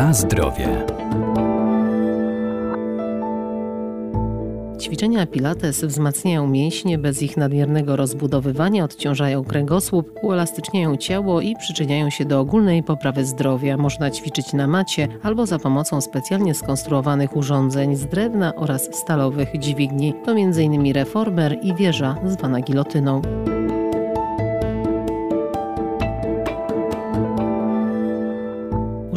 Na zdrowie. Ćwiczenia Pilates wzmacniają mięśnie bez ich nadmiernego rozbudowywania, odciążają kręgosłup, uelastyczniają ciało i przyczyniają się do ogólnej poprawy zdrowia. Można ćwiczyć na macie albo za pomocą specjalnie skonstruowanych urządzeń z drewna oraz stalowych dźwigni. To m.in. reformer i wieża zwana gilotyną.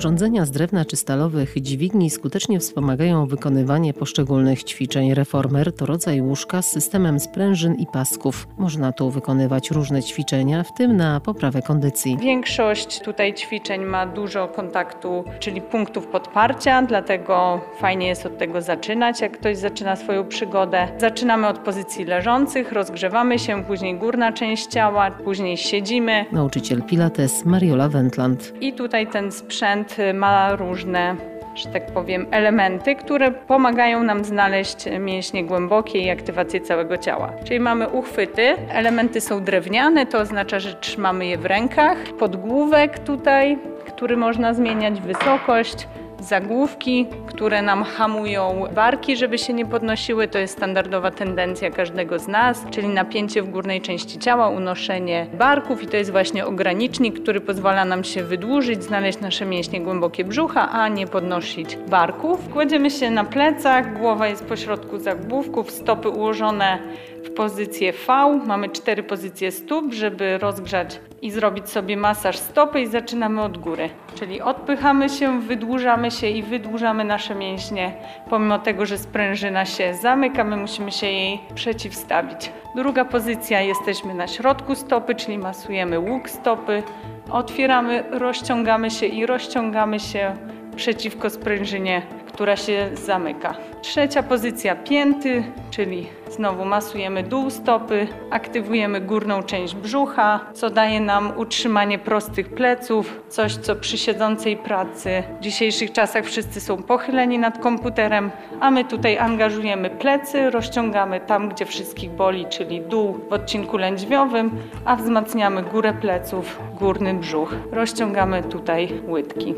Urządzenia z drewna czy stalowych dźwigni skutecznie wspomagają wykonywanie poszczególnych ćwiczeń. Reformer to rodzaj łóżka z systemem sprężyn i pasków. Można tu wykonywać różne ćwiczenia, w tym na poprawę kondycji. Większość tutaj ćwiczeń ma dużo kontaktu, czyli punktów podparcia, dlatego fajnie jest od tego zaczynać, jak ktoś zaczyna swoją przygodę. Zaczynamy od pozycji leżących, rozgrzewamy się, później górna część ciała, później siedzimy. Nauczyciel Pilates Mariola Wendland. I tutaj ten sprzęt ma różne że tak powiem, elementy, które pomagają nam znaleźć mięśnie głębokie i aktywację całego ciała. Czyli mamy uchwyty, elementy są drewniane, to oznacza, że trzymamy je w rękach. Podgłówek tutaj, który można zmieniać, wysokość, zagłówki, które nam hamują barki, żeby się nie podnosiły. To jest standardowa tendencja każdego z nas, czyli napięcie w górnej części ciała, unoszenie barków i to jest właśnie ogranicznik, który pozwala nam się wydłużyć, znaleźć nasze mięśnie głębokie brzucha, a nie podnosić barków. Kładziemy się na plecach, głowa jest pośrodku zagłówków, stopy ułożone w pozycję V. Mamy cztery pozycje stóp, żeby rozgrzać i zrobić sobie masaż stopy i zaczynamy od góry. Czyli odpychamy się, wydłużamy się i wydłużamy nasze mięśnie. Pomimo tego, że sprężyna się zamyka, my musimy się jej przeciwstawić. Druga pozycja, jesteśmy na środku stopy, czyli masujemy łuk stopy. Otwieramy, rozciągamy się i rozciągamy się przeciwko sprężynie która się zamyka. Trzecia pozycja pięty, czyli znowu masujemy dół stopy, aktywujemy górną część brzucha, co daje nam utrzymanie prostych pleców, coś co przy siedzącej pracy w dzisiejszych czasach wszyscy są pochyleni nad komputerem, a my tutaj angażujemy plecy, rozciągamy tam, gdzie wszystkich boli, czyli dół w odcinku lędźwiowym, a wzmacniamy górę pleców, górny brzuch. Rozciągamy tutaj łydki.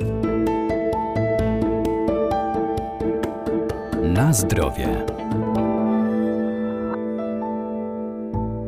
Na zdrowie.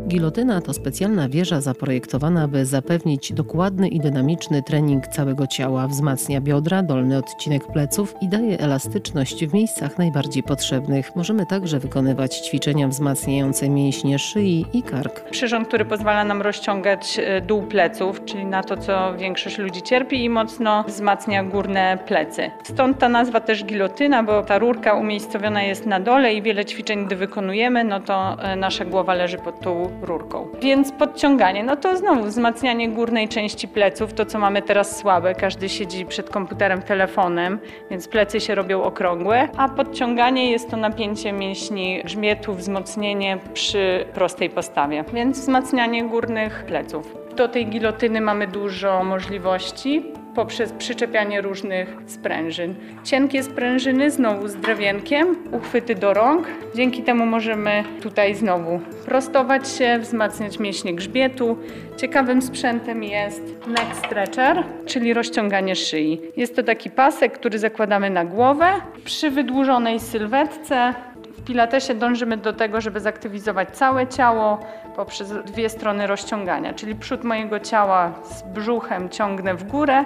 Gilotyna to specjalna wieża zaprojektowana, by zapewnić dokładny i dynamiczny trening całego ciała, wzmacnia biodra, dolny odcinek pleców i daje elastyczność w miejscach najbardziej potrzebnych. Możemy także wykonywać ćwiczenia wzmacniające mięśnie szyi i kark. Przyrząd, który pozwala nam rozciągać e, dół pleców, czyli na to, co większość ludzi cierpi i mocno wzmacnia górne plecy. Stąd ta nazwa też gilotyna, bo ta rurka umiejscowiona jest na dole i wiele ćwiczeń, gdy wykonujemy, no to e, nasza głowa leży pod tą rurką. Więc podciąganie, no to znowu wzmacnianie górnej części pleców, to co mamy teraz słabe, każdy siedzi przed komputerem, telefonem, więc plecy się robią okrągłe, a podciąganie jest to napięcie mięśni grzbietu, wzmocnienie przy prostej postawie, więc wzmacnianie górnych pleców. Do tej gilotyny mamy dużo możliwości poprzez przyczepianie różnych sprężyn. Cienkie sprężyny znowu z drewienkiem, uchwyty do rąk. Dzięki temu możemy tutaj znowu prostować się, wzmacniać mięśnie grzbietu. Ciekawym sprzętem jest neck stretcher, czyli rozciąganie szyi. Jest to taki pasek, który zakładamy na głowę. Przy wydłużonej sylwetce w pilatesie dążymy do tego, żeby zaktywizować całe ciało poprzez dwie strony rozciągania, czyli przód mojego ciała z brzuchem ciągnę w górę,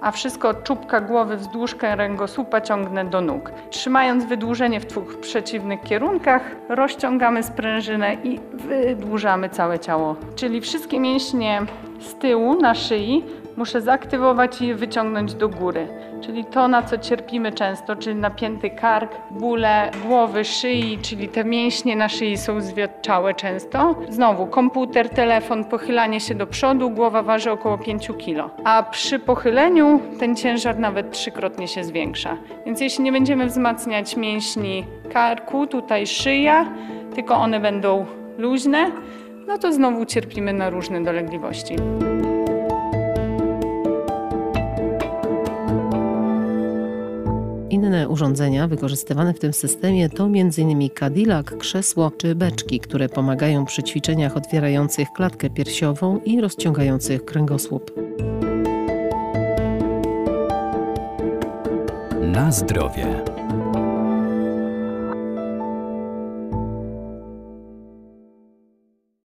a wszystko od czubka głowy wzdłuż kręgosłupa ciągnę do nóg. Trzymając wydłużenie w dwóch przeciwnych kierunkach, rozciągamy sprężynę i wydłużamy całe ciało. Czyli wszystkie mięśnie z tyłu na szyi muszę zaktywować i wyciągnąć do góry. Czyli to, na co cierpimy często, czyli napięty kark, bóle głowy, szyi, czyli te mięśnie na szyi są zwiotczałe często. Znowu komputer, telefon, pochylanie się do przodu, głowa waży około 5 kg. A przy pochyleniu ten ciężar nawet trzykrotnie się zwiększa. Więc jeśli nie będziemy wzmacniać mięśni karku, tutaj szyja, tylko one będą luźne, no to znowu cierpimy na różne dolegliwości. Inne urządzenia wykorzystywane w tym systemie to m.in. Cadillac, krzesło czy beczki, które pomagają przy ćwiczeniach otwierających klatkę piersiową i rozciągających kręgosłup. Na zdrowie.